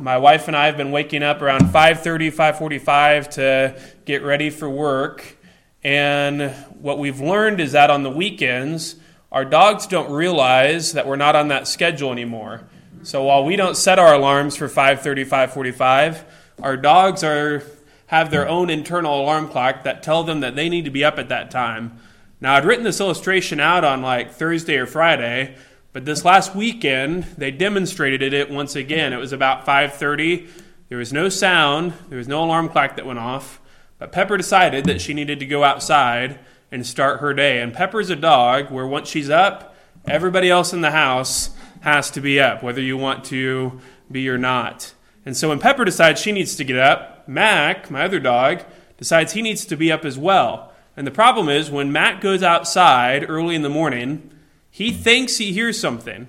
My wife and I have been waking up around 5:30, 5:45 to get ready for work. And what we've learned is that on the weekends, our dogs don't realize that we're not on that schedule anymore. So while we don't set our alarms for 5:30, 5:45, our dogs are have their own internal alarm clock that tell them that they need to be up at that time. Now, I'd written this illustration out on like Thursday or Friday, but this last weekend, they demonstrated it once again. It was about 5:30. There was no sound, there was no alarm clock that went off, but Pepper decided that she needed to go outside and start her day. And Pepper's a dog where once she's up, everybody else in the house has to be up, whether you want to be or not. And so when Pepper decides she needs to get up, Mac, my other dog, decides he needs to be up as well. And the problem is when Mac goes outside early in the morning, he thinks he hears something.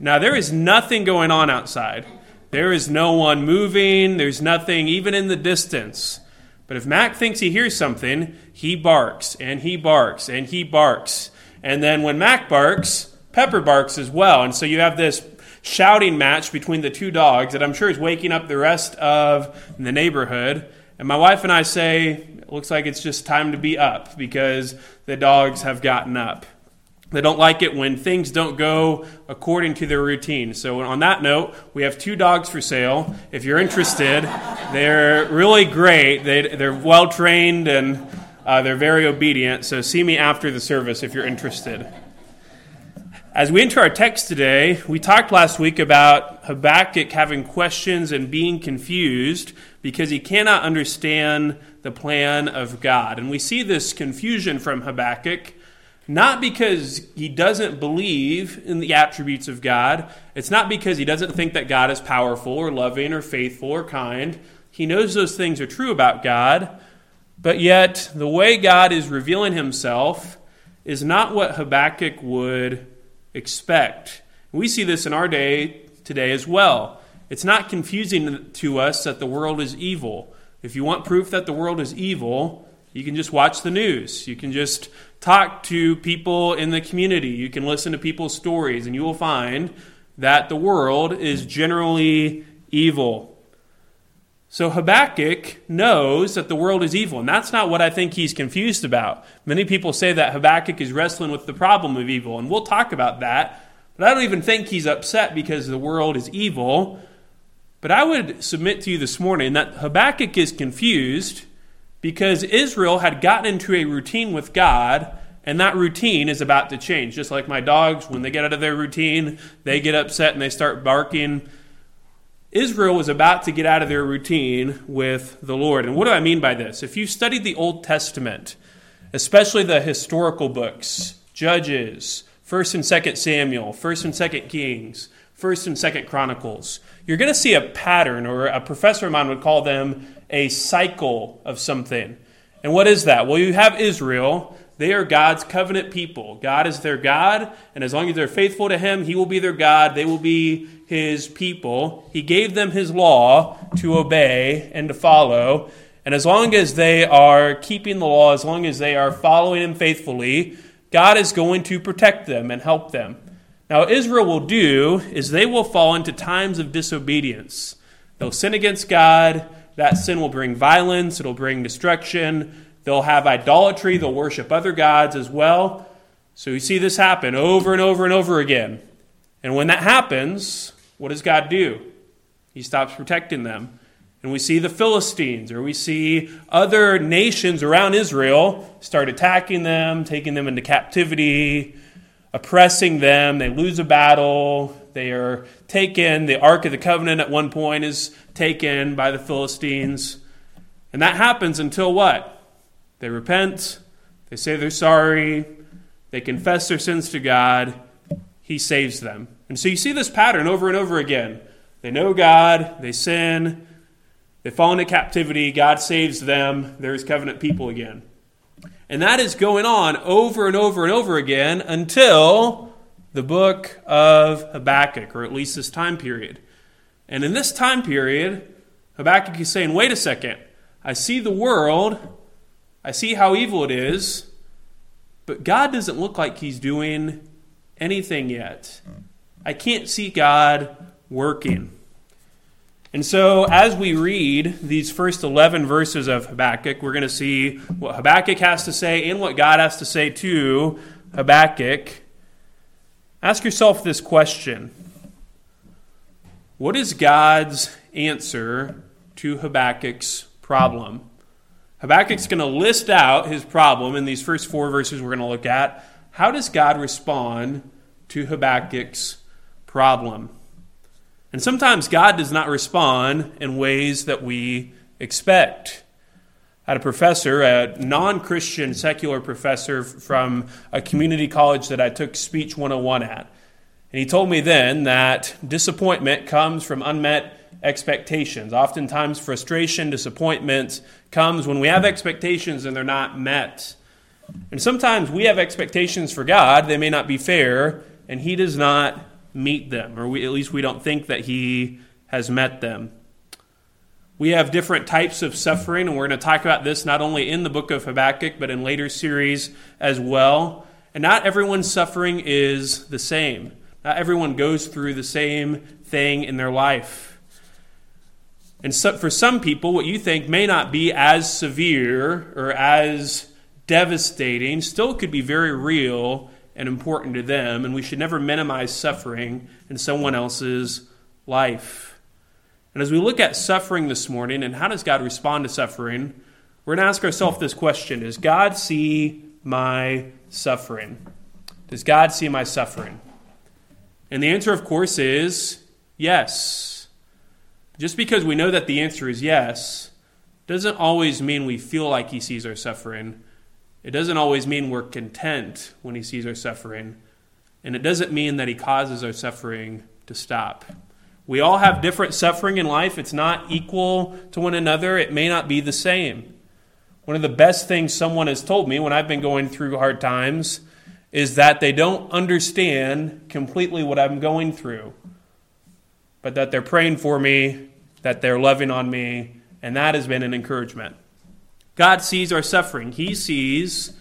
Now, there is nothing going on outside. There is no one moving, there's nothing even in the distance. But if Mac thinks he hears something, he barks and he barks and he barks. And then when Mac barks, Pepper barks as well. And so you have this shouting match between the two dogs that I'm sure is waking up the rest of the neighborhood. And my wife and I say, it looks like it's just time to be up because the dogs have gotten up. They don't like it when things don't go according to their routine. So, on that note, we have two dogs for sale. If you're interested, they're really great. They, they're well trained and uh, they're very obedient. So, see me after the service if you're interested. As we enter our text today, we talked last week about Habakkuk having questions and being confused because he cannot understand the plan of God. And we see this confusion from Habakkuk not because he doesn't believe in the attributes of God. It's not because he doesn't think that God is powerful or loving or faithful or kind. He knows those things are true about God, but yet the way God is revealing himself is not what Habakkuk would expect. We see this in our day today as well. It's not confusing to us that the world is evil. If you want proof that the world is evil, you can just watch the news. You can just talk to people in the community. You can listen to people's stories, and you will find that the world is generally evil. So Habakkuk knows that the world is evil, and that's not what I think he's confused about. Many people say that Habakkuk is wrestling with the problem of evil, and we'll talk about that. But I don't even think he's upset because the world is evil. But I would submit to you this morning that Habakkuk is confused because Israel had gotten into a routine with God, and that routine is about to change. Just like my dogs, when they get out of their routine, they get upset and they start barking. Israel was about to get out of their routine with the Lord. And what do I mean by this? If you studied the Old Testament, especially the historical books, Judges, 1st and 2nd Samuel, 1st and 2nd Kings, 1st and 2nd Chronicles, you're going to see a pattern, or a professor of mine would call them a cycle of something. And what is that? Well, you have Israel. They are God's covenant people. God is their God, and as long as they're faithful to Him, He will be their God. They will be His people. He gave them His law to obey and to follow. And as long as they are keeping the law, as long as they are following Him faithfully, God is going to protect them and help them. Now, Israel will do is they will fall into times of disobedience. They'll sin against God. That sin will bring violence, it'll bring destruction. They'll have idolatry, they'll worship other gods as well. So we see this happen over and over and over again. And when that happens, what does God do? He stops protecting them. And we see the Philistines, or we see other nations around Israel start attacking them, taking them into captivity, oppressing them. They lose a battle. They are taken. The Ark of the Covenant at one point is taken by the Philistines. And that happens until what? They repent, they say they're sorry, they confess their sins to God, He saves them. And so you see this pattern over and over again. They know God, they sin, they fall into captivity, God saves them, they're covenant people again. And that is going on over and over and over again until the book of Habakkuk, or at least this time period. And in this time period, Habakkuk is saying, wait a second, I see the world, I see how evil it is, but God doesn't look like He's doing anything yet. I can't see God working. And so, as we read these first 11 verses of Habakkuk, we're going to see what Habakkuk has to say and what God has to say to Habakkuk. Ask yourself this question What is God's answer to Habakkuk's problem? Habakkuk's going to list out his problem in these first four verses we're going to look at. How does God respond to Habakkuk's problem? And sometimes God does not respond in ways that we expect. I had a professor, a non Christian secular professor from a community college that I took Speech 101 at. And he told me then that disappointment comes from unmet expectations. Oftentimes, frustration, disappointment comes when we have expectations and they're not met. And sometimes we have expectations for God, they may not be fair, and He does not meet them, or we, at least we don't think that He has met them. We have different types of suffering, and we're going to talk about this not only in the book of Habakkuk, but in later series as well. And not everyone's suffering is the same. Not everyone goes through the same thing in their life. And so, for some people, what you think may not be as severe or as devastating still could be very real and important to them, and we should never minimize suffering in someone else's life. And as we look at suffering this morning and how does God respond to suffering, we're going to ask ourselves this question Does God see my suffering? Does God see my suffering? And the answer, of course, is yes. Just because we know that the answer is yes doesn't always mean we feel like He sees our suffering it doesn't always mean we're content when He sees our suffering, and it doesn't mean that He causes our suffering to stop. We all have different suffering in life. It's not equal to one another, it may not be the same. One of the best things someone has told me when I've been going through hard times is that they don't understand completely what I'm going through, but that they're praying for me, that they're loving on me, and that has been an encouragement. God sees our suffering. He sees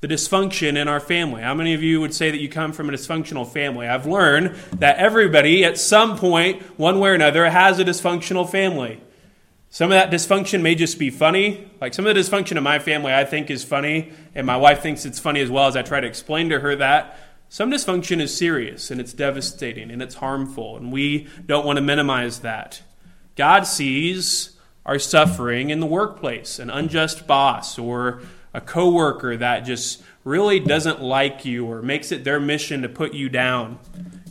the dysfunction in our family. How many of you would say that you come from a dysfunctional family? I've learned that everybody at some point, one way or another, has a dysfunctional family. Some of that dysfunction may just be funny. Like some of the dysfunction in my family, I think is funny, and my wife thinks it's funny as well as I try to explain to her that. Some dysfunction is serious and it's devastating and it's harmful, and we don't want to minimize that. God sees are suffering in the workplace an unjust boss or a coworker that just really doesn't like you or makes it their mission to put you down.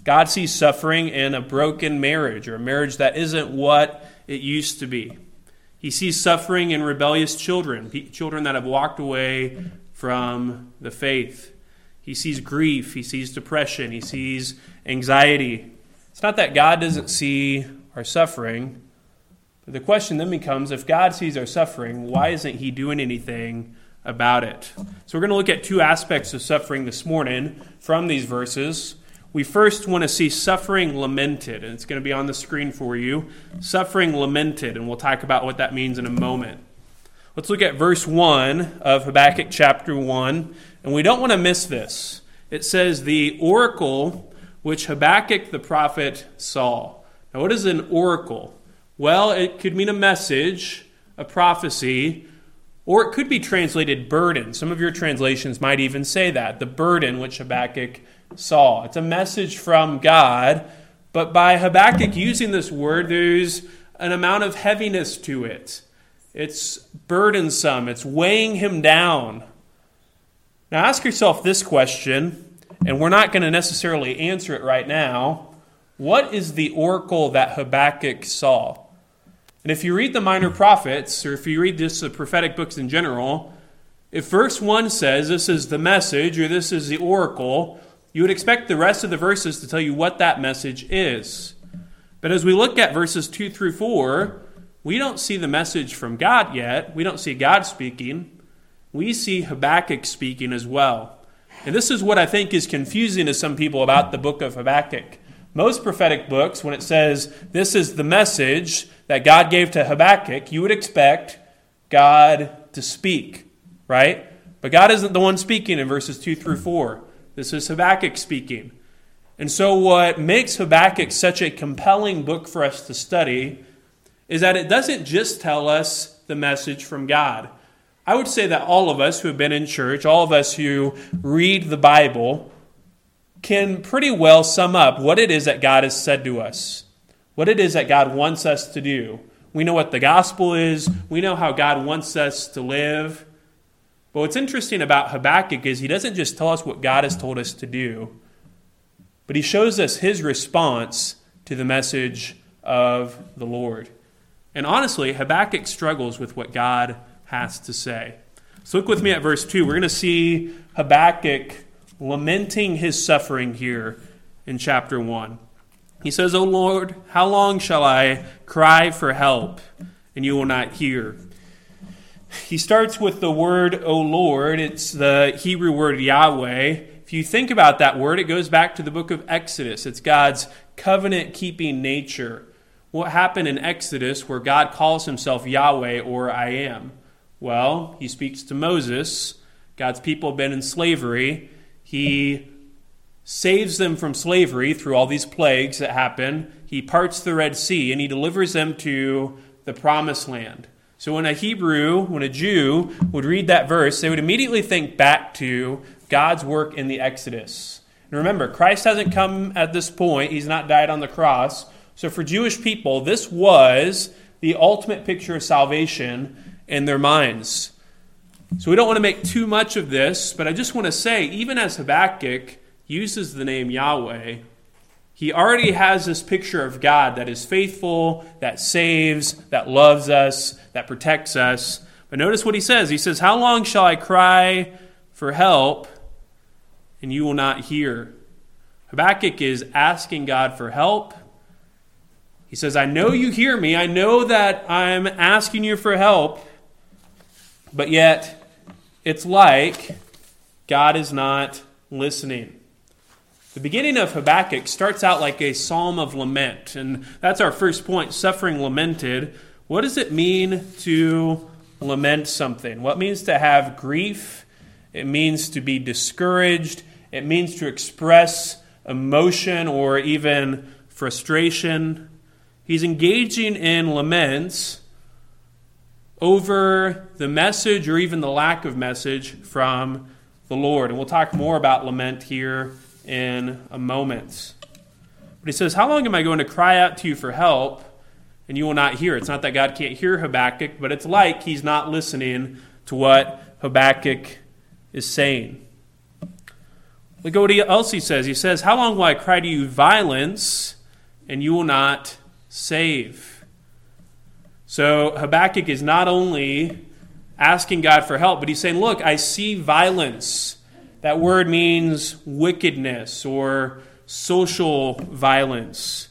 God sees suffering in a broken marriage or a marriage that isn't what it used to be. He sees suffering in rebellious children, children that have walked away from the faith. He sees grief, he sees depression, he sees anxiety. It's not that God doesn't see our suffering, the question then becomes if God sees our suffering, why isn't He doing anything about it? So we're going to look at two aspects of suffering this morning from these verses. We first want to see suffering lamented, and it's going to be on the screen for you. Suffering lamented, and we'll talk about what that means in a moment. Let's look at verse 1 of Habakkuk chapter 1, and we don't want to miss this. It says, The oracle which Habakkuk the prophet saw. Now, what is an oracle? Well, it could mean a message, a prophecy, or it could be translated burden. Some of your translations might even say that the burden which Habakkuk saw. It's a message from God, but by Habakkuk using this word, there's an amount of heaviness to it. It's burdensome, it's weighing him down. Now, ask yourself this question, and we're not going to necessarily answer it right now. What is the oracle that Habakkuk saw? And if you read the minor prophets, or if you read just the prophetic books in general, if verse 1 says this is the message or this is the oracle, you would expect the rest of the verses to tell you what that message is. But as we look at verses 2 through 4, we don't see the message from God yet. We don't see God speaking. We see Habakkuk speaking as well. And this is what I think is confusing to some people about the book of Habakkuk. Most prophetic books, when it says this is the message, that God gave to Habakkuk, you would expect God to speak, right? But God isn't the one speaking in verses 2 through 4. This is Habakkuk speaking. And so, what makes Habakkuk such a compelling book for us to study is that it doesn't just tell us the message from God. I would say that all of us who have been in church, all of us who read the Bible, can pretty well sum up what it is that God has said to us, what it is that God wants us to do. We know what the gospel is, we know how God wants us to live. But what's interesting about Habakkuk is he doesn't just tell us what God has told us to do, but he shows us his response to the message of the Lord. And honestly, Habakkuk struggles with what God has to say. So look with me at verse 2. We're going to see Habakkuk lamenting his suffering here in chapter 1. He says, O Lord, how long shall I cry for help, and you will not hear? He starts with the word, O Lord. It's the Hebrew word Yahweh. If you think about that word, it goes back to the book of Exodus. It's God's covenant keeping nature. What happened in Exodus where God calls himself Yahweh or I am? Well, he speaks to Moses. God's people have been in slavery. He saves them from slavery through all these plagues that happen. He parts the Red Sea and he delivers them to the promised land. So when a Hebrew, when a Jew would read that verse, they would immediately think back to God's work in the Exodus. And remember, Christ hasn't come at this point, he's not died on the cross. So for Jewish people, this was the ultimate picture of salvation in their minds. So we don't want to make too much of this, but I just want to say, even as Habakkuk uses the name Yahweh, he already has this picture of God that is faithful, that saves, that loves us, that protects us. But notice what he says. He says, How long shall I cry for help and you will not hear? Habakkuk is asking God for help. He says, I know you hear me. I know that I'm asking you for help. But yet, it's like God is not listening. The beginning of Habakkuk starts out like a psalm of lament, and that's our first point suffering lamented. What does it mean to lament something? What means to have grief? It means to be discouraged. It means to express emotion or even frustration. He's engaging in laments over the message or even the lack of message from the Lord. And we'll talk more about lament here in a moment. But he says, How long am I going to cry out to you for help and you will not hear? It's not that God can't hear Habakkuk, but it's like he's not listening to what Habakkuk is saying. Look at what else he says. He says, How long will I cry to you violence and you will not save? So Habakkuk is not only asking God for help, but he's saying, Look, I see violence that word means wickedness or social violence.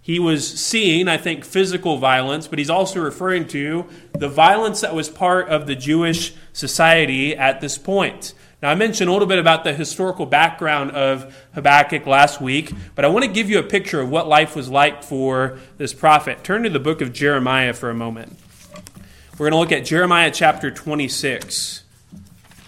He was seeing, I think, physical violence, but he's also referring to the violence that was part of the Jewish society at this point. Now, I mentioned a little bit about the historical background of Habakkuk last week, but I want to give you a picture of what life was like for this prophet. Turn to the book of Jeremiah for a moment. We're going to look at Jeremiah chapter 26.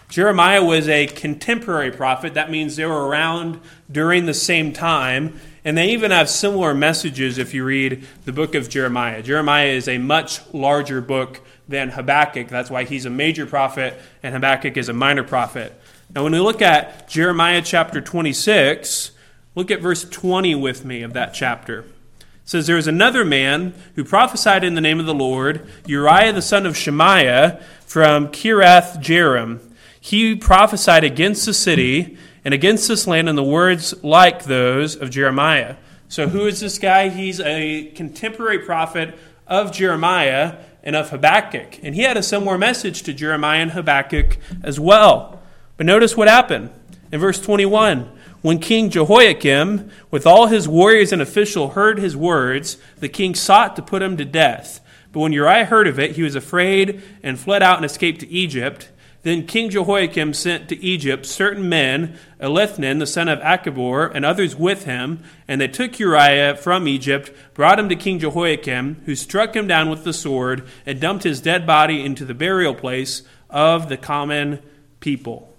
Jeremiah was a contemporary prophet. That means they were around during the same time. And they even have similar messages if you read the book of Jeremiah. Jeremiah is a much larger book than Habakkuk. That's why he's a major prophet and Habakkuk is a minor prophet. Now, when we look at Jeremiah chapter 26, look at verse 20 with me of that chapter. It says, There was another man who prophesied in the name of the Lord, Uriah the son of Shemaiah from Kiriath Jearim. he prophesied against the city and against this land in the words like those of Jeremiah. So, who is this guy? He's a contemporary prophet of Jeremiah and of Habakkuk. And he had a similar message to Jeremiah and Habakkuk as well. But notice what happened in verse 21. When King Jehoiakim, with all his warriors and official, heard his words, the king sought to put him to death. But when Uriah heard of it, he was afraid and fled out and escaped to Egypt. Then King Jehoiakim sent to Egypt certain men, Elnathan the son of Achbor, and others with him, and they took Uriah from Egypt, brought him to King Jehoiakim, who struck him down with the sword, and dumped his dead body into the burial place of the common people.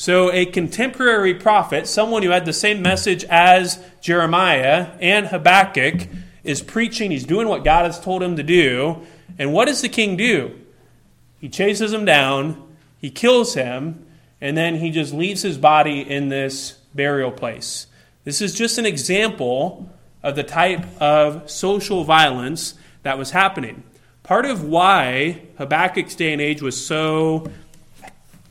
So, a contemporary prophet, someone who had the same message as Jeremiah and Habakkuk, is preaching. He's doing what God has told him to do. And what does the king do? He chases him down, he kills him, and then he just leaves his body in this burial place. This is just an example of the type of social violence that was happening. Part of why Habakkuk's day and age was so,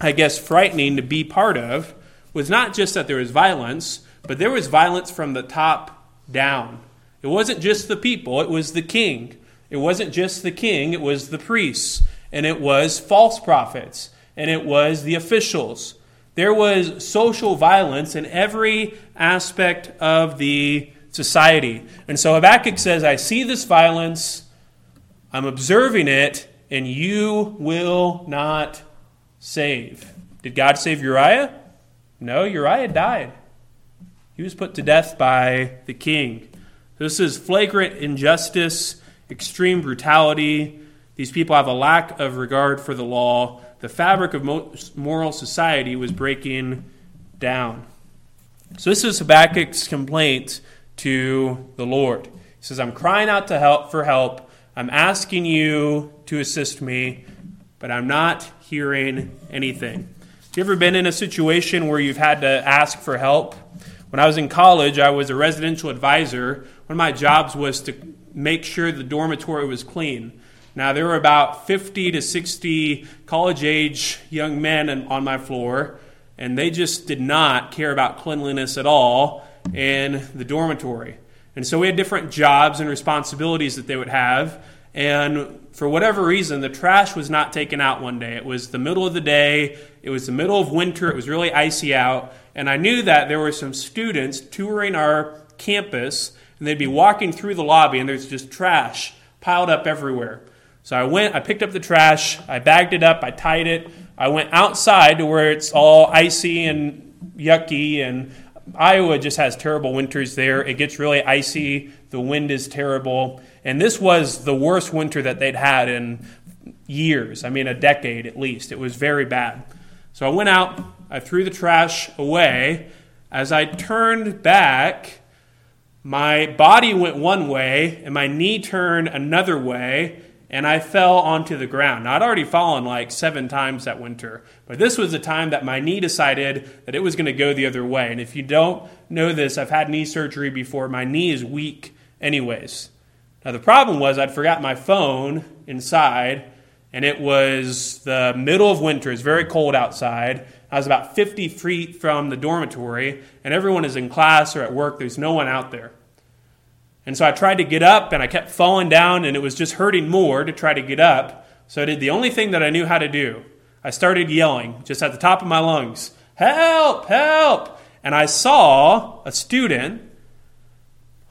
I guess, frightening to be part of was not just that there was violence, but there was violence from the top down. It wasn't just the people, it was the king. It wasn't just the king, it was the priests, and it was false prophets, and it was the officials. There was social violence in every aspect of the society. And so Habakkuk says, I see this violence, I'm observing it, and you will not save. Did God save Uriah? No, Uriah died. He was put to death by the king. This is flagrant injustice, extreme brutality. These people have a lack of regard for the law. The fabric of moral society was breaking down. So, this is Habakkuk's complaint to the Lord. He says, I'm crying out to help for help. I'm asking you to assist me, but I'm not hearing anything. Have you ever been in a situation where you've had to ask for help? When I was in college, I was a residential advisor. One of my jobs was to make sure the dormitory was clean. Now, there were about 50 to 60 college age young men on my floor, and they just did not care about cleanliness at all in the dormitory. And so we had different jobs and responsibilities that they would have. And for whatever reason, the trash was not taken out one day. It was the middle of the day, it was the middle of winter, it was really icy out. And I knew that there were some students touring our campus, and they'd be walking through the lobby, and there's just trash piled up everywhere. So I went, I picked up the trash, I bagged it up, I tied it. I went outside to where it's all icy and yucky and Iowa just has terrible winters there. It gets really icy. The wind is terrible. And this was the worst winter that they'd had in years. I mean, a decade at least. It was very bad. So I went out, I threw the trash away. As I turned back, my body went one way and my knee turned another way and I fell onto the ground. Now, I'd already fallen like seven times that winter, but this was the time that my knee decided that it was going to go the other way. And if you don't know this, I've had knee surgery before. My knee is weak, anyways. Now, the problem was I'd forgot my phone inside, and it was the middle of winter. It's very cold outside. I was about 50 feet from the dormitory, and everyone is in class or at work. There's no one out there. And so I tried to get up and I kept falling down and it was just hurting more to try to get up. So I did the only thing that I knew how to do. I started yelling just at the top of my lungs, Help! Help! And I saw a student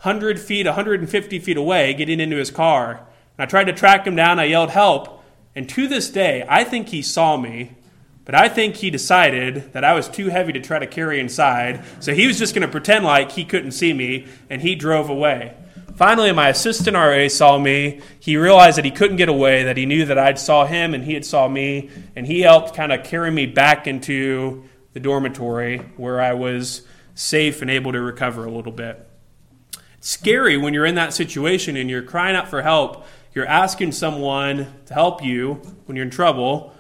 100 feet, 150 feet away getting into his car. And I tried to track him down. I yelled, Help! And to this day, I think he saw me, but I think he decided that I was too heavy to try to carry inside. So he was just going to pretend like he couldn't see me, and he drove away. Finally, my assistant RA saw me. He realized that he couldn't get away, that he knew that I'd saw him and he had saw me, and he helped kind of carry me back into the dormitory where I was safe and able to recover a little bit. Scary when you're in that situation and you're crying out for help. You're asking someone to help you when you're in trouble,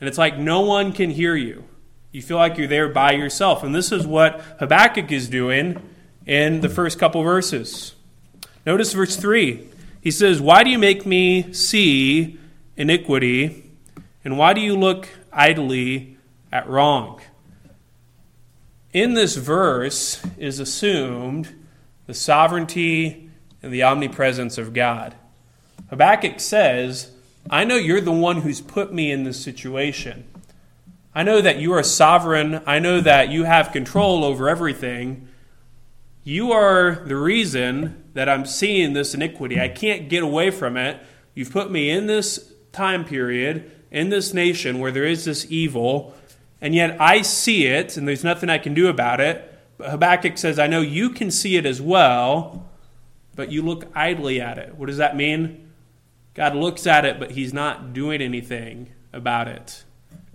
and it's like no one can hear you. You feel like you're there by yourself. And this is what Habakkuk is doing in the first couple verses. Notice verse 3. He says, Why do you make me see iniquity, and why do you look idly at wrong? In this verse is assumed the sovereignty and the omnipresence of God. Habakkuk says, I know you're the one who's put me in this situation. I know that you are sovereign. I know that you have control over everything. You are the reason that I'm seeing this iniquity. I can't get away from it. You've put me in this time period, in this nation where there is this evil, and yet I see it, and there's nothing I can do about it. But Habakkuk says, I know you can see it as well, but you look idly at it. What does that mean? God looks at it, but he's not doing anything about it.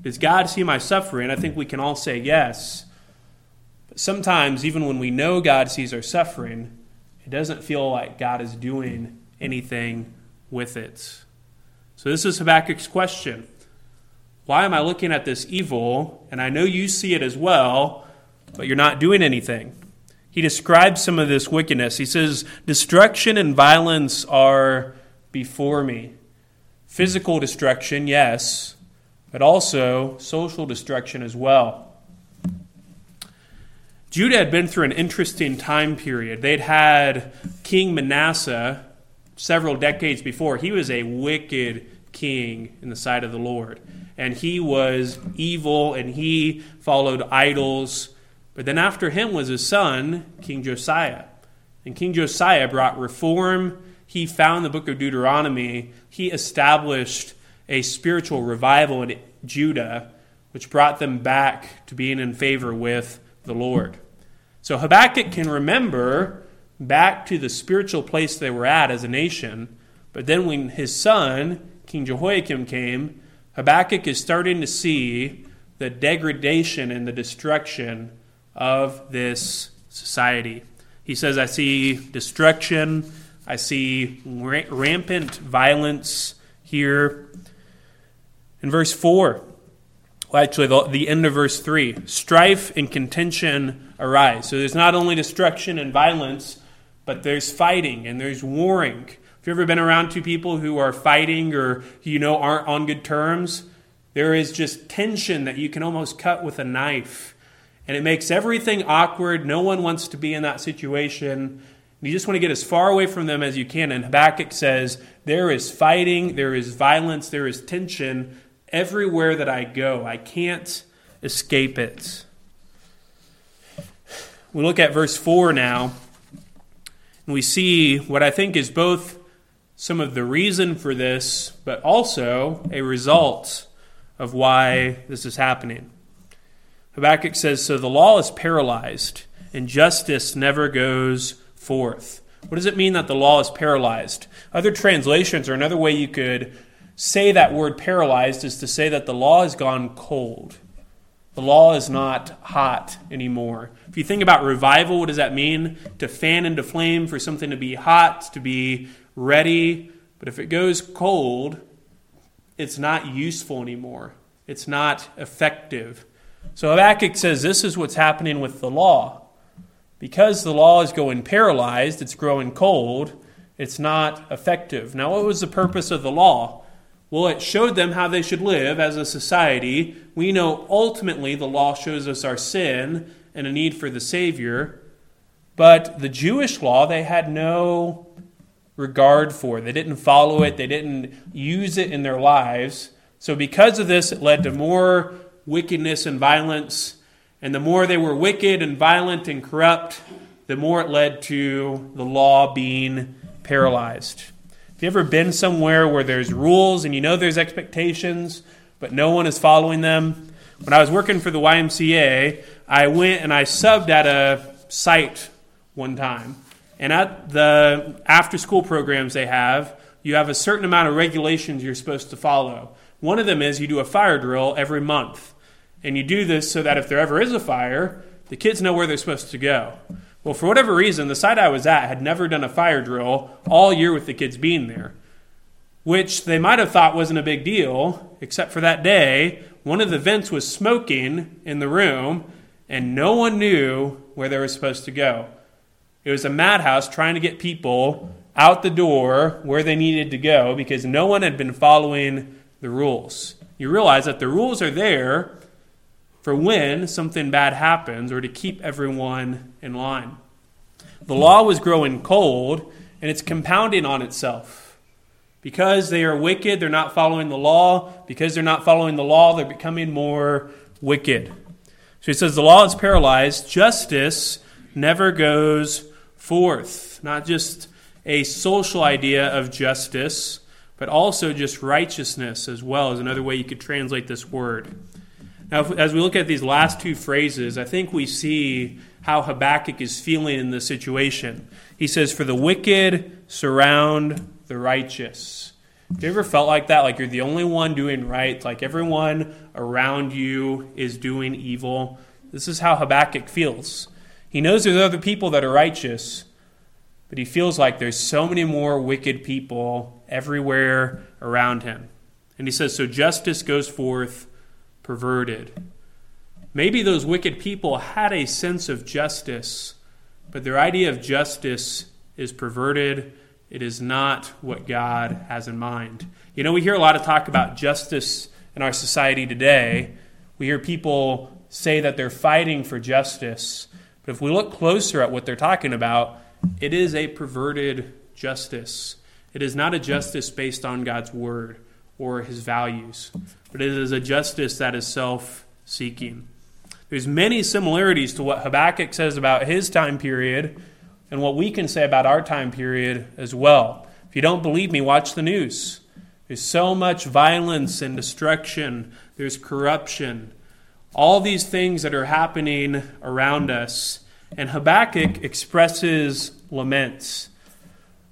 Does God see my suffering? I think we can all say yes. But sometimes, even when we know God sees our suffering, it doesn't feel like God is doing anything with it. So, this is Habakkuk's question Why am I looking at this evil, and I know you see it as well, but you're not doing anything? He describes some of this wickedness. He says, Destruction and violence are before me. Physical destruction, yes, but also social destruction as well. Judah had been through an interesting time period. They'd had King Manasseh several decades before. He was a wicked king in the sight of the Lord. And he was evil and he followed idols. But then after him was his son, King Josiah. And King Josiah brought reform. He found the book of Deuteronomy. He established a spiritual revival in Judah, which brought them back to being in favor with the Lord. So Habakkuk can remember back to the spiritual place they were at as a nation, but then when his son, King Jehoiakim, came, Habakkuk is starting to see the degradation and the destruction of this society. He says, I see destruction, I see rampant violence here. In verse 4, well, actually, the, the end of verse 3 strife and contention arise. So there's not only destruction and violence, but there's fighting and there's warring. Have you've ever been around two people who are fighting or you know aren't on good terms? There is just tension that you can almost cut with a knife. And it makes everything awkward. No one wants to be in that situation. You just want to get as far away from them as you can. And Habakkuk says, There is fighting, there is violence, there is tension everywhere that I go. I can't escape it. We look at verse 4 now, and we see what I think is both some of the reason for this, but also a result of why this is happening. Habakkuk says, So the law is paralyzed, and justice never goes forth. What does it mean that the law is paralyzed? Other translations, or another way you could say that word paralyzed is to say that the law has gone cold. The law is not hot anymore. If you think about revival, what does that mean? To fan into flame, for something to be hot, to be ready. But if it goes cold, it's not useful anymore. It's not effective. So Habakkuk says this is what's happening with the law. Because the law is going paralyzed, it's growing cold, it's not effective. Now, what was the purpose of the law? Well, it showed them how they should live as a society. We know ultimately the law shows us our sin and a need for the Savior. But the Jewish law, they had no regard for. They didn't follow it, they didn't use it in their lives. So, because of this, it led to more wickedness and violence. And the more they were wicked and violent and corrupt, the more it led to the law being paralyzed Have you ever been somewhere where there's rules and you know there's expectations, but no one is following them? When I was working for the YMCA, I went and I subbed at a site one time. And at the after school programs they have, you have a certain amount of regulations you're supposed to follow. One of them is you do a fire drill every month. And you do this so that if there ever is a fire, the kids know where they're supposed to go. Well, for whatever reason, the site I was at had never done a fire drill all year with the kids being there, which they might have thought wasn't a big deal, except for that day, one of the vents was smoking in the room, and no one knew where they were supposed to go. It was a madhouse trying to get people out the door where they needed to go because no one had been following the rules. You realize that the rules are there for when something bad happens or to keep everyone in line. The law was growing cold and it's compounding on itself. Because they are wicked, they're not following the law. Because they're not following the law, they're becoming more wicked. So he says the law is paralyzed, justice never goes forth. Not just a social idea of justice, but also just righteousness as well, is another way you could translate this word. Now, as we look at these last two phrases, I think we see how Habakkuk is feeling in this situation. He says, For the wicked surround the righteous. Have you ever felt like that? Like you're the only one doing right, like everyone around you is doing evil? This is how Habakkuk feels. He knows there's other people that are righteous, but he feels like there's so many more wicked people everywhere around him. And he says, So justice goes forth perverted. Maybe those wicked people had a sense of justice, but their idea of justice is perverted. It is not what God has in mind. You know, we hear a lot of talk about justice in our society today. We hear people say that they're fighting for justice, but if we look closer at what they're talking about, it is a perverted justice. It is not a justice based on God's word or his values, but it is a justice that is self seeking. There's many similarities to what Habakkuk says about his time period and what we can say about our time period as well. If you don't believe me, watch the news. There's so much violence and destruction, there's corruption, all these things that are happening around us. And Habakkuk expresses laments.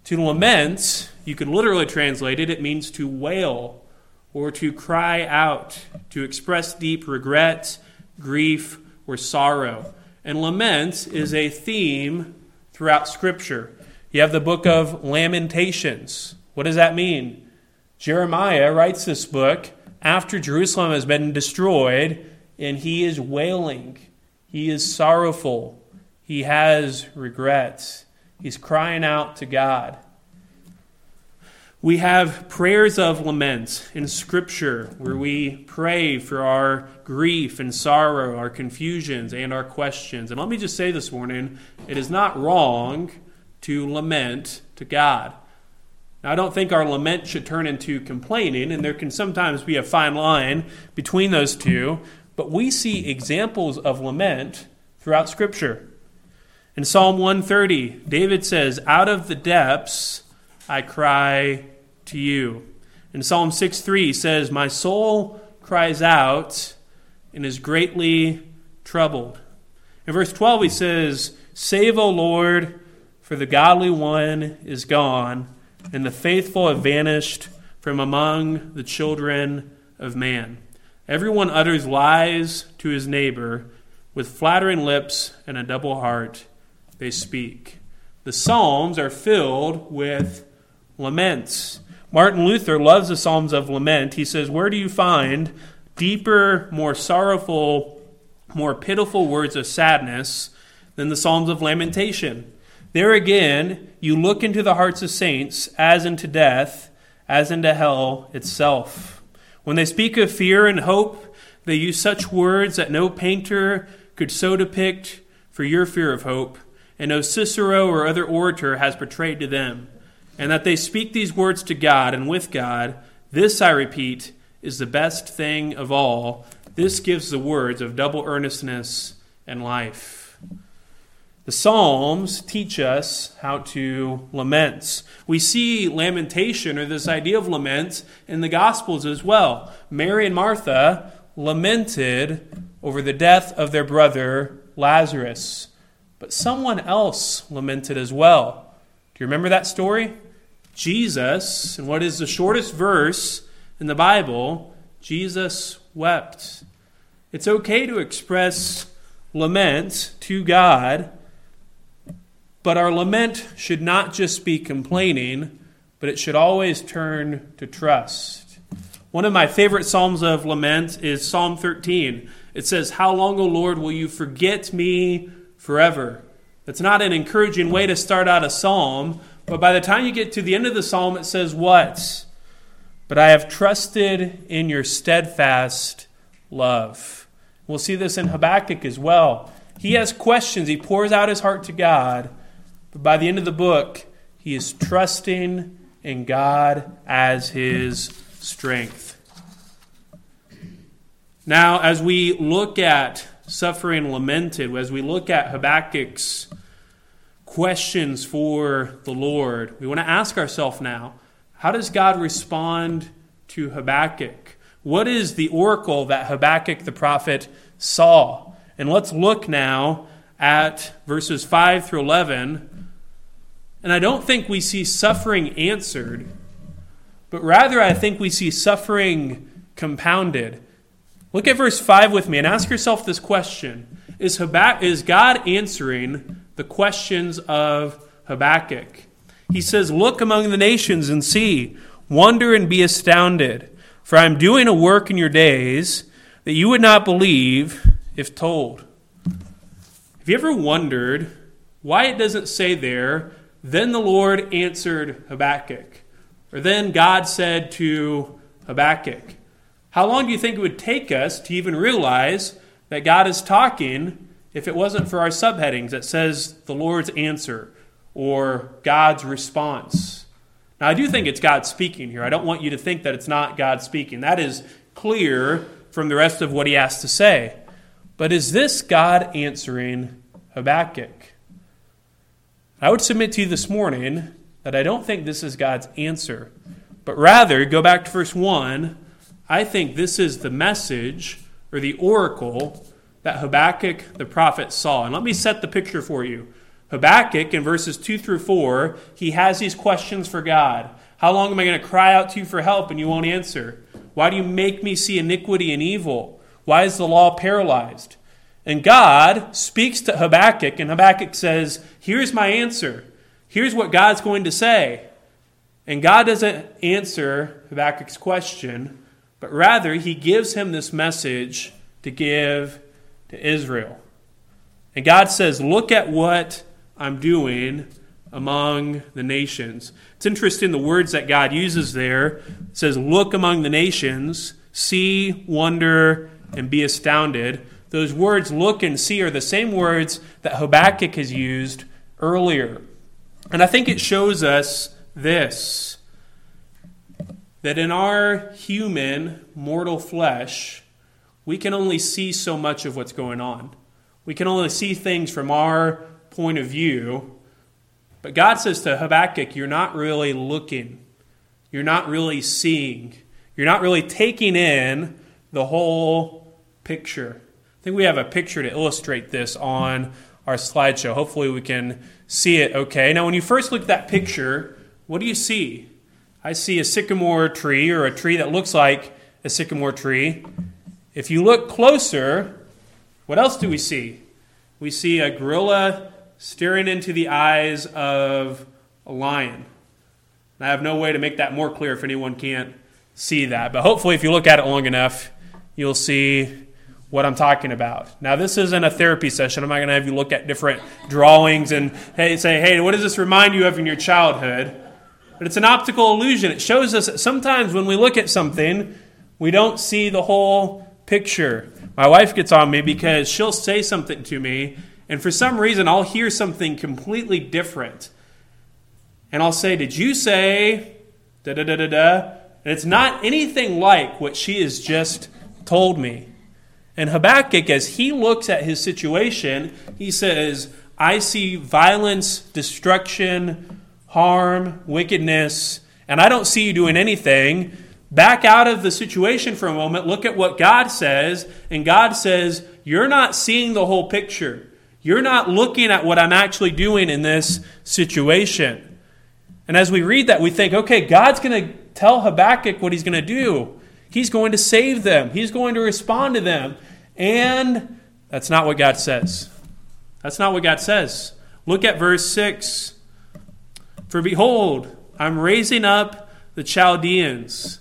To lament, you can literally translate it, it means to wail or to cry out, to express deep regret, grief, or sorrow. And lament is a theme throughout Scripture. You have the book of Lamentations. What does that mean? Jeremiah writes this book after Jerusalem has been destroyed, and he is wailing. He is sorrowful. He has regrets. He's crying out to God. We have prayers of lament in Scripture where we pray for our grief and sorrow, our confusions, and our questions. And let me just say this morning it is not wrong to lament to God. Now, I don't think our lament should turn into complaining, and there can sometimes be a fine line between those two, but we see examples of lament throughout Scripture. In Psalm 130, David says, Out of the depths I cry to you. In Psalm 6 3, he says, My soul cries out and is greatly troubled. In verse 12, he says, Save, O Lord, for the godly one is gone, and the faithful have vanished from among the children of man. Everyone utters lies to his neighbor. With flattering lips and a double heart, they speak. The Psalms are filled with laments. Martin Luther loves the Psalms of lament. He says, Where do you find deeper, more sorrowful, more pitiful words of sadness than the Psalms of lamentation? There again, you look into the hearts of saints as into death, as into hell itself. When they speak of fear and hope, they use such words that no painter could so depict for your fear of hope, and no Cicero or other orator has portrayed to them and that they speak these words to God and with God, this, I repeat, is the best thing of all. This gives the words of double earnestness and life. The Psalms teach us how to lament. We see lamentation, or this idea of lament, in the Gospels as well. Mary and Martha lamented over the death of their brother Lazarus, but someone else lamented as well. Do you remember that story? Jesus, and what is the shortest verse in the Bible, Jesus wept. It's okay to express lament to God, but our lament should not just be complaining, but it should always turn to trust. One of my favorite Psalms of lament is Psalm 13. It says, How long, O Lord, will you forget me forever? That's not an encouraging way to start out a psalm, but by the time you get to the end of the psalm, it says, What? But I have trusted in your steadfast love. We'll see this in Habakkuk as well. He has questions. He pours out his heart to God. But by the end of the book, he is trusting in God as his strength. Now, as we look at suffering lamented, as we look at Habakkuk's questions for the Lord, we want to ask ourselves now how does God respond to Habakkuk? What is the oracle that Habakkuk the prophet saw? And let's look now at verses 5 through 11. And I don't think we see suffering answered, but rather I think we see suffering compounded. Look at verse 5 with me and ask yourself this question Is, Habakkuk, is God answering the questions of Habakkuk. He says, Look among the nations and see, wonder and be astounded, for I am doing a work in your days that you would not believe if told. Have you ever wondered why it doesn't say there, then the Lord answered Habakkuk? Or then God said to Habakkuk? How long do you think it would take us to even realize that God is talking if it wasn't for our subheadings that says the Lord's answer or God's response? Now, I do think it's God speaking here. I don't want you to think that it's not God speaking. That is clear from the rest of what he has to say. But is this God answering Habakkuk? I would submit to you this morning that I don't think this is God's answer, but rather, go back to verse 1, I think this is the message or the oracle that Habakkuk the prophet saw. And let me set the picture for you. Habakkuk, in verses 2 through 4, he has these questions for God. How long am I going to cry out to you for help and you won't answer? Why do you make me see iniquity and evil? Why is the law paralyzed? And God speaks to Habakkuk, and Habakkuk says, Here's my answer. Here's what God's going to say. And God doesn't answer Habakkuk's question, but rather he gives him this message to give to Israel. And God says, Look at what I'm doing among the nations. It's interesting the words that God uses there. It says, Look among the nations, see, wonder, and be astounded. Those words, look and see, are the same words that Habakkuk has used earlier. And I think it shows us this that in our human, mortal flesh, we can only see so much of what's going on. We can only see things from our point of view. But God says to Habakkuk, You're not really looking, you're not really seeing, you're not really taking in the whole picture. I think we have a picture to illustrate this on our slideshow. Hopefully, we can see it okay. Now, when you first look at that picture, what do you see? I see a sycamore tree or a tree that looks like a sycamore tree. If you look closer, what else do we see? We see a gorilla staring into the eyes of a lion. I have no way to make that more clear if anyone can't see that. But hopefully, if you look at it long enough, you'll see what I'm talking about. Now, this isn't a therapy session. I'm not going to have you look at different drawings and hey, say, hey, what does this remind you of in your childhood? But it's an optical illusion. It shows us that sometimes when we look at something, we don't see the whole picture. My wife gets on me because she'll say something to me, and for some reason, I'll hear something completely different. And I'll say, Did you say da da da da da? And it's not anything like what she has just told me. And Habakkuk, as he looks at his situation, he says, I see violence, destruction, harm, wickedness, and I don't see you doing anything. Back out of the situation for a moment, look at what God says, and God says, You're not seeing the whole picture. You're not looking at what I'm actually doing in this situation. And as we read that, we think, okay, God's going to tell Habakkuk what he's going to do. He's going to save them, He's going to respond to them. And that's not what God says. That's not what God says. Look at verse 6. For behold, I'm raising up the Chaldeans,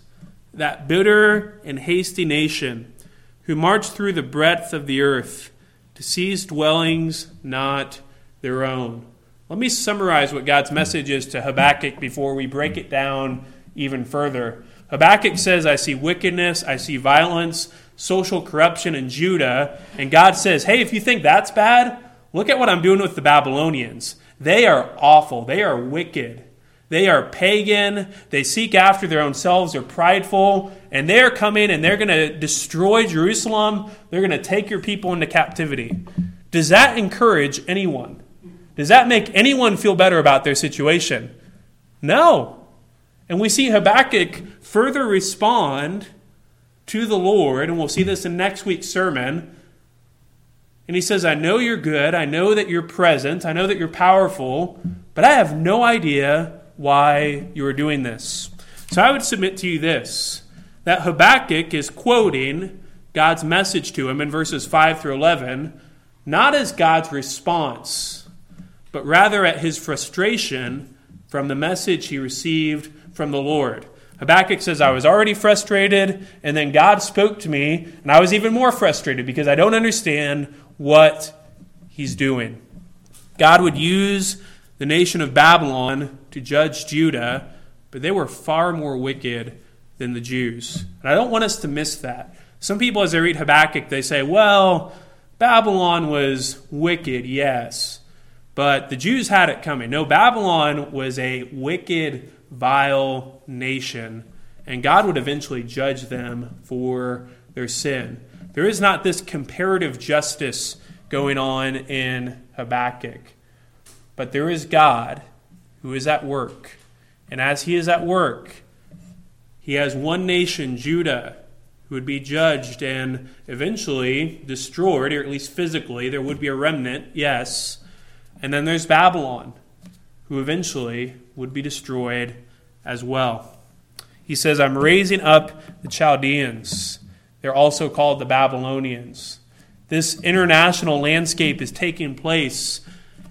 that bitter and hasty nation, who march through the breadth of the earth to seize dwellings not their own. Let me summarize what God's message is to Habakkuk before we break it down even further. Habakkuk says, I see wickedness, I see violence, social corruption in Judah. And God says, Hey, if you think that's bad, look at what I'm doing with the Babylonians. They are awful, they are wicked. They are pagan. They seek after their own selves. They're prideful. And they're coming and they're going to destroy Jerusalem. They're going to take your people into captivity. Does that encourage anyone? Does that make anyone feel better about their situation? No. And we see Habakkuk further respond to the Lord, and we'll see this in next week's sermon. And he says, I know you're good. I know that you're present. I know that you're powerful, but I have no idea why you are doing this. So I would submit to you this that Habakkuk is quoting God's message to him in verses 5 through 11, not as God's response, but rather at his frustration from the message he received from the Lord. Habakkuk says, I was already frustrated, and then God spoke to me, and I was even more frustrated because I don't understand what he's doing. God would use the nation of Babylon to judge Judah, but they were far more wicked than the Jews. And I don't want us to miss that. Some people, as they read Habakkuk, they say, well, Babylon was wicked, yes, but the Jews had it coming. No, Babylon was a wicked, vile nation, and God would eventually judge them for their sin. There is not this comparative justice going on in Habakkuk, but there is God who is at work. And as he is at work, he has one nation, Judah, who would be judged and eventually destroyed, or at least physically. There would be a remnant, yes. And then there's Babylon, who eventually would be destroyed as well. He says, I'm raising up the Chaldeans. They're also called the Babylonians. This international landscape is taking place,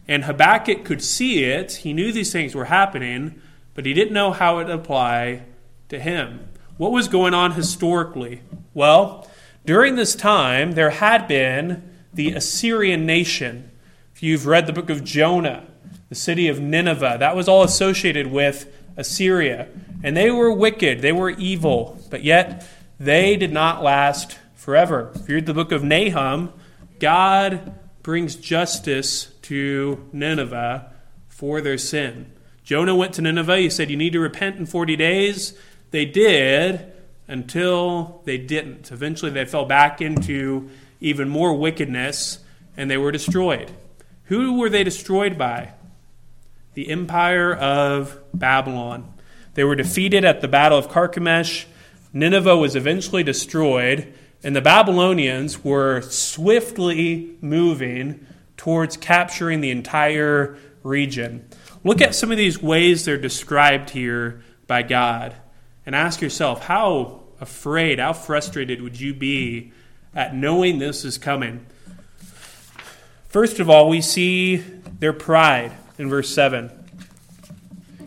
and Habakkuk could see it. He knew these things were happening, but he didn't know how it apply to him. What was going on historically? Well, during this time, there had been the Assyrian nation. If you've read the book of Jonah, the city of Nineveh, that was all associated with Assyria. And they were wicked, they were evil, but yet they did not last forever. If you read the book of Nahum, God brings justice to Nineveh for their sin. Jonah went to Nineveh. He said, You need to repent in 40 days. They did until they didn't. Eventually, they fell back into even more wickedness and they were destroyed. Who were they destroyed by? The empire of Babylon. They were defeated at the Battle of Carchemish. Nineveh was eventually destroyed, and the Babylonians were swiftly moving towards capturing the entire region. Look at some of these ways they're described here by God and ask yourself how afraid, how frustrated would you be at knowing this is coming? First of all, we see their pride in verse 7.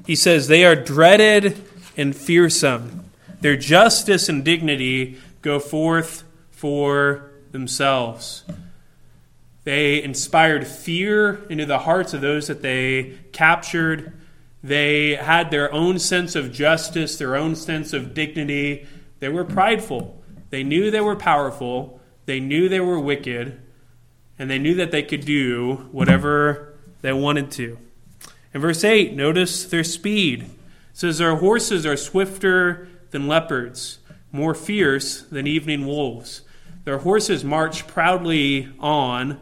He says, They are dreaded and fearsome. Their justice and dignity go forth for themselves. They inspired fear into the hearts of those that they captured they had their own sense of justice, their own sense of dignity. They were prideful. They knew they were powerful. They knew they were wicked. And they knew that they could do whatever they wanted to. In verse 8, notice their speed. It says, Their horses are swifter than leopards, more fierce than evening wolves. Their horses march proudly on.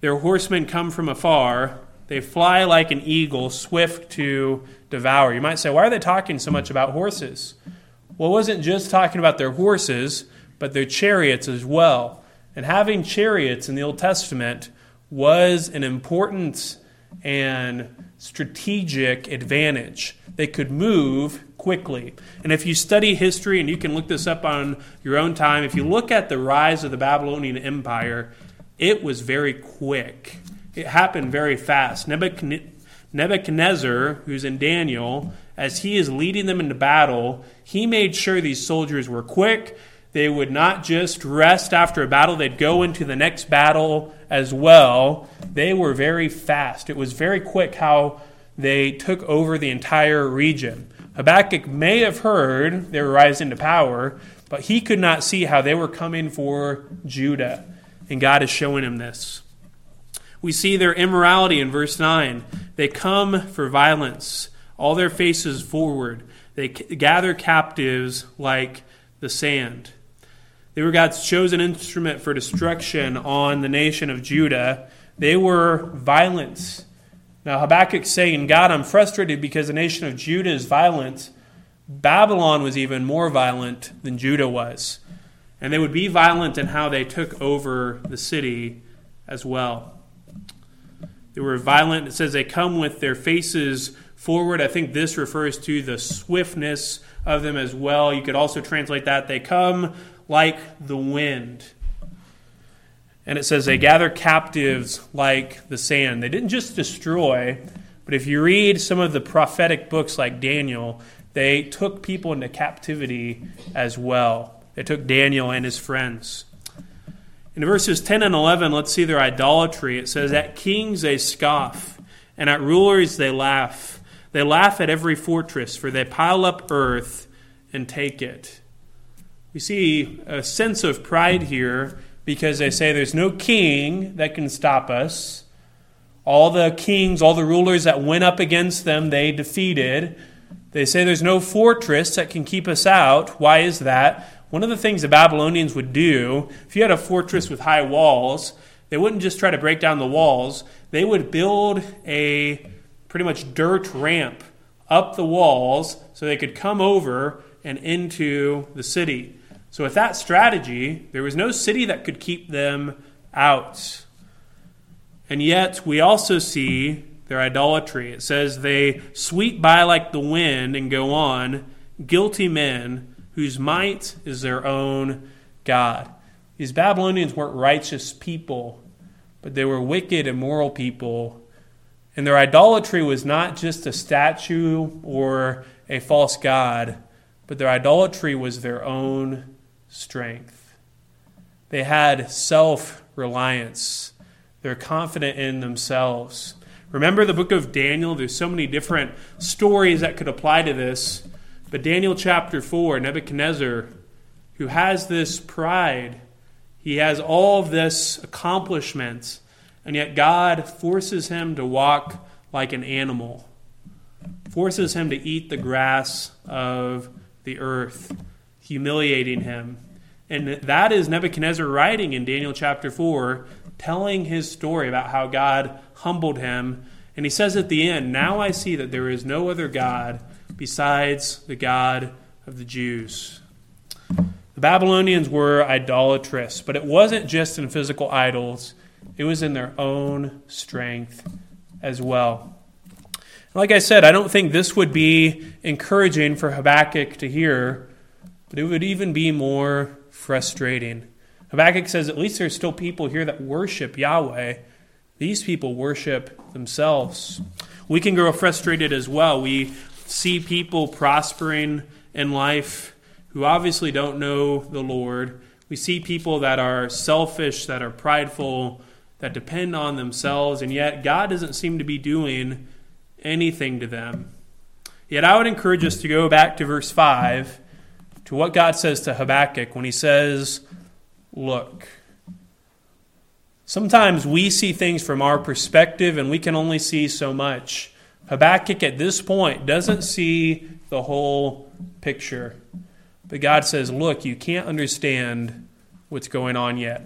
Their horsemen come from afar. They fly like an eagle, swift to devour. You might say, why are they talking so much about horses? Well, it wasn't just talking about their horses, but their chariots as well. And having chariots in the Old Testament was an important and strategic advantage. They could move quickly. And if you study history, and you can look this up on your own time, if you look at the rise of the Babylonian Empire, it was very quick. It happened very fast. Nebuchadnezzar, who's in Daniel, as he is leading them into battle, he made sure these soldiers were quick. They would not just rest after a battle, they'd go into the next battle as well. They were very fast. It was very quick how they took over the entire region. Habakkuk may have heard they were rising to power, but he could not see how they were coming for Judah. And God is showing him this. We see their immorality in verse 9. They come for violence, all their faces forward. They gather captives like the sand. They were God's chosen instrument for destruction on the nation of Judah. They were violent. Now, Habakkuk's saying, God, I'm frustrated because the nation of Judah is violent. Babylon was even more violent than Judah was. And they would be violent in how they took over the city as well. They were violent. It says they come with their faces forward. I think this refers to the swiftness of them as well. You could also translate that they come like the wind. And it says they gather captives like the sand. They didn't just destroy, but if you read some of the prophetic books like Daniel, they took people into captivity as well. They took Daniel and his friends. In verses 10 and 11, let's see their idolatry. It says, At kings they scoff, and at rulers they laugh. They laugh at every fortress, for they pile up earth and take it. We see a sense of pride here because they say there's no king that can stop us. All the kings, all the rulers that went up against them, they defeated. They say there's no fortress that can keep us out. Why is that? One of the things the Babylonians would do, if you had a fortress with high walls, they wouldn't just try to break down the walls, they would build a pretty much dirt ramp up the walls so they could come over and into the city. So, with that strategy, there was no city that could keep them out. And yet, we also see their idolatry. It says they sweep by like the wind and go on, guilty men whose might is their own God. These Babylonians weren't righteous people, but they were wicked, immoral people. And their idolatry was not just a statue or a false god, but their idolatry was their own strength. They had self reliance. They're confident in themselves. Remember the book of Daniel? There's so many different stories that could apply to this. But Daniel chapter 4, Nebuchadnezzar, who has this pride, he has all of this accomplishment, and yet God forces him to walk like an animal, forces him to eat the grass of the earth, humiliating him. And that is Nebuchadnezzar writing in Daniel chapter 4, telling his story about how God humbled him. And he says at the end, Now I see that there is no other God besides the God of the Jews. The Babylonians were idolatrous, but it wasn't just in physical idols, it was in their own strength as well. Like I said, I don't think this would be encouraging for Habakkuk to hear, but it would even be more frustrating. Habakkuk says, At least there's still people here that worship Yahweh. These people worship themselves. We can grow frustrated as well. We see people prospering in life who obviously don't know the Lord. We see people that are selfish, that are prideful, that depend on themselves, and yet God doesn't seem to be doing anything to them. Yet I would encourage us to go back to verse 5 to what God says to Habakkuk when he says, Look. Sometimes we see things from our perspective and we can only see so much. Habakkuk at this point doesn't see the whole picture. But God says, Look, you can't understand what's going on yet.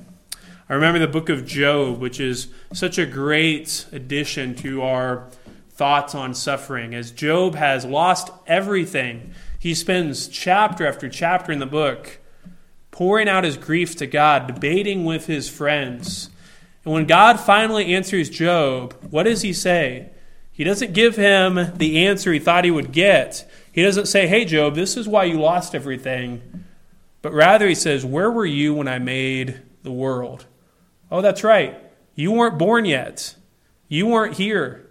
I remember the book of Job, which is such a great addition to our thoughts on suffering. As Job has lost everything, he spends chapter after chapter in the book pouring out his grief to God, debating with his friends. And when God finally answers Job, what does he say? He doesn't give him the answer he thought he would get. He doesn't say, Hey, Job, this is why you lost everything. But rather, he says, Where were you when I made the world? Oh, that's right. You weren't born yet. You weren't here.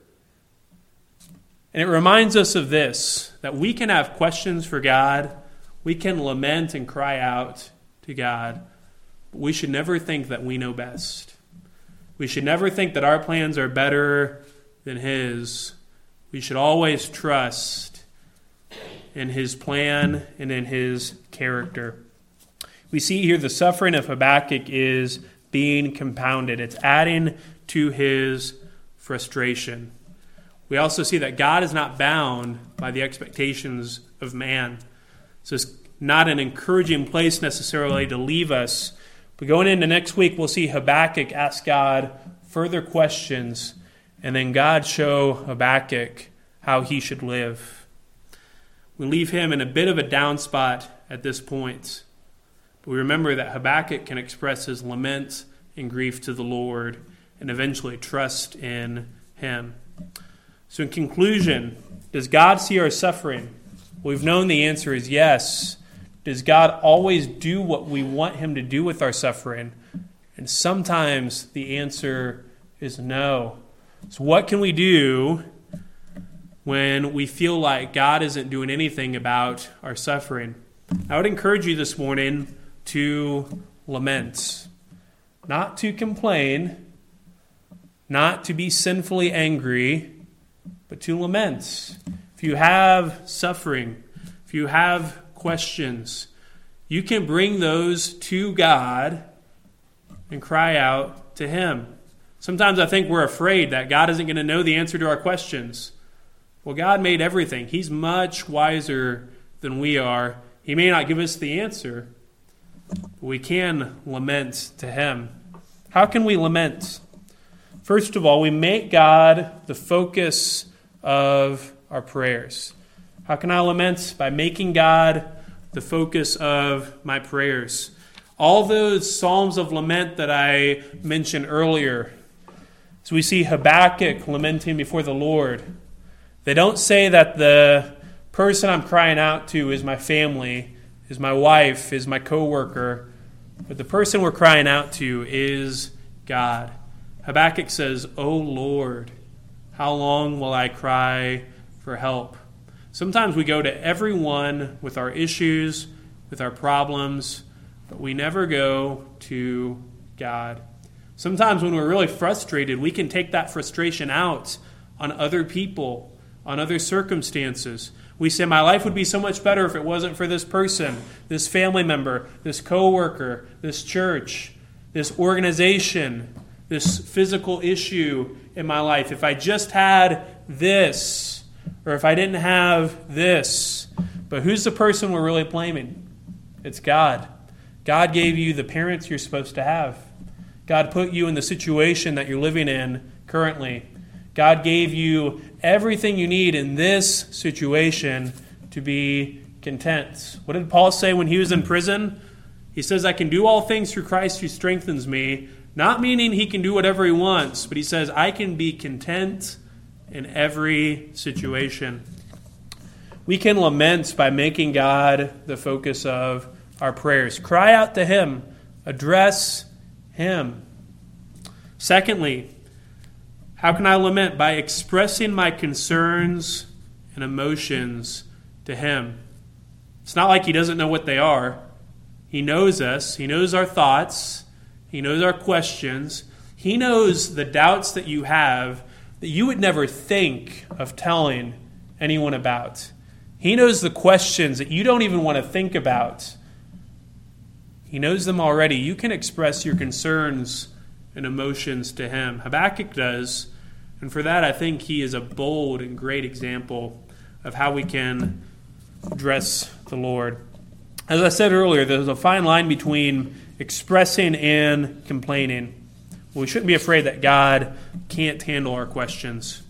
And it reminds us of this that we can have questions for God, we can lament and cry out to God, but we should never think that we know best. We should never think that our plans are better than His. We should always trust in His plan and in His character. We see here the suffering of Habakkuk is being compounded, it's adding to his frustration. We also see that God is not bound by the expectations of man. So it's not an encouraging place necessarily to leave us. But going into next week, we'll see Habakkuk ask God further questions, and then God show Habakkuk how he should live. We leave him in a bit of a down spot at this point. But we remember that Habakkuk can express his lament and grief to the Lord and eventually trust in him. So, in conclusion, does God see our suffering? We've known the answer is yes. Does God always do what we want Him to do with our suffering? And sometimes the answer is no. So, what can we do when we feel like God isn't doing anything about our suffering? I would encourage you this morning to lament, not to complain, not to be sinfully angry, but to lament. If you have suffering, if you have questions, you can bring those to God and cry out to Him. Sometimes I think we're afraid that God isn't going to know the answer to our questions. Well, God made everything, He's much wiser than we are. He may not give us the answer, but we can lament to Him. How can we lament? First of all, we make God the focus of our prayers. How can I lament? By making God the focus of my prayers. All those Psalms of lament that I mentioned earlier, so we see Habakkuk lamenting before the Lord. They don't say that the person I'm crying out to is my family, is my wife, is my coworker, but the person we're crying out to is God. Habakkuk says, "O Lord, how long will I cry for help?" Sometimes we go to everyone with our issues, with our problems, but we never go to God. Sometimes when we're really frustrated, we can take that frustration out on other people, on other circumstances. We say, My life would be so much better if it wasn't for this person, this family member, this coworker, this church, this organization, this physical issue in my life. If I just had this, or if I didn't have this. But who's the person we're really blaming? It's God. God gave you the parents you're supposed to have. God put you in the situation that you're living in currently. God gave you everything you need in this situation to be content. What did Paul say when he was in prison? He says, I can do all things through Christ who strengthens me. Not meaning he can do whatever he wants, but he says, I can be content in every situation. We can lament by making God the focus of our prayers. Cry out to him, address him. Secondly, how can I lament? By expressing my concerns and emotions to Him. It's not like He doesn't know what they are. He knows us, He knows our thoughts, He knows our questions, He knows the doubts that you have that you would never think of telling anyone about. He knows the questions that you don't even want to think about. He knows them already. You can express your concerns and emotions to Him. Habakkuk does. And for that, I think he is a bold and great example of how we can dress the Lord. As I said earlier, there's a fine line between expressing and complaining. we shouldn't be afraid that God can't handle our questions.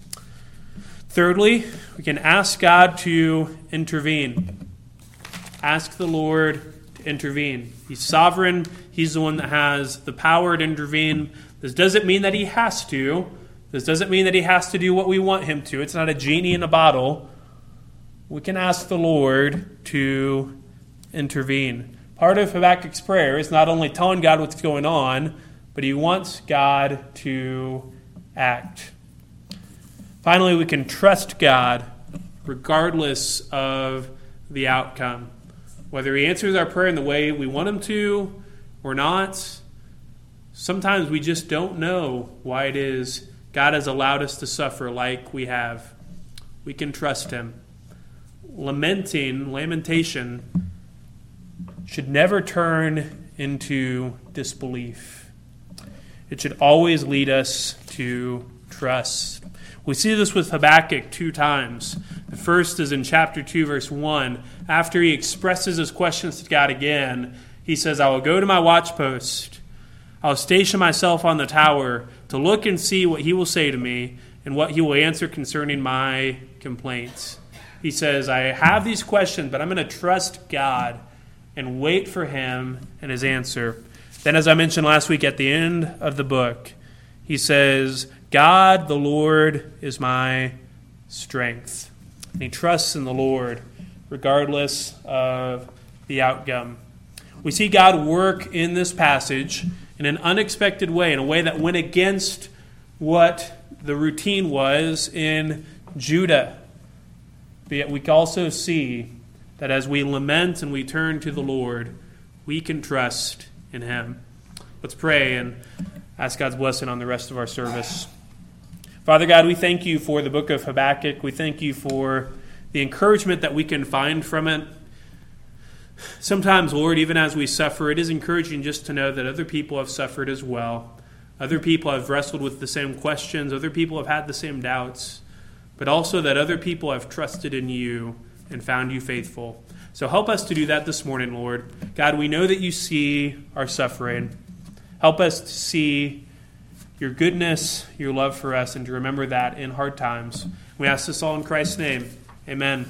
Thirdly, we can ask God to intervene. Ask the Lord to intervene. He's sovereign, He's the one that has the power to intervene. This doesn't mean that He has to. This doesn't mean that He has to do what we want Him to. It's not a genie in a bottle. We can ask the Lord to intervene. Part of Habakkuk's prayer is not only telling God what's going on, but he wants God to act. Finally, we can trust God regardless of the outcome. Whether He answers our prayer in the way we want Him to or not, sometimes we just don't know why it is God has allowed us to suffer like we have. We can trust Him. Lamenting, lamentation, should never turn into disbelief. It should always lead us to trust. We see this with Habakkuk two times. The first is in chapter 2, verse 1. After he expresses his questions to God again, he says, I will go to my watchpost. I'll station myself on the tower to look and see what he will say to me and what he will answer concerning my complaints. He says, I have these questions, but I'm going to trust God and wait for him and his answer. Then, as I mentioned last week at the end of the book, he says, God the Lord is my strength. And he trusts in the Lord regardless of the outcome. We see God work in this passage in an unexpected way, in a way that went against what the routine was in Judah. But yet we also see that as we lament and we turn to the Lord, we can trust in Him. Let's pray and ask God's blessing on the rest of our service. Father God, we thank you for the book of Habakkuk. We thank you for the encouragement that we can find from it. Sometimes, Lord, even as we suffer, it is encouraging just to know that other people have suffered as well. Other people have wrestled with the same questions. Other people have had the same doubts. But also that other people have trusted in you and found you faithful. So help us to do that this morning, Lord. God, we know that you see our suffering. Help us to see your goodness, your love for us, and to remember that in hard times. We ask this all in Christ's name. Amen.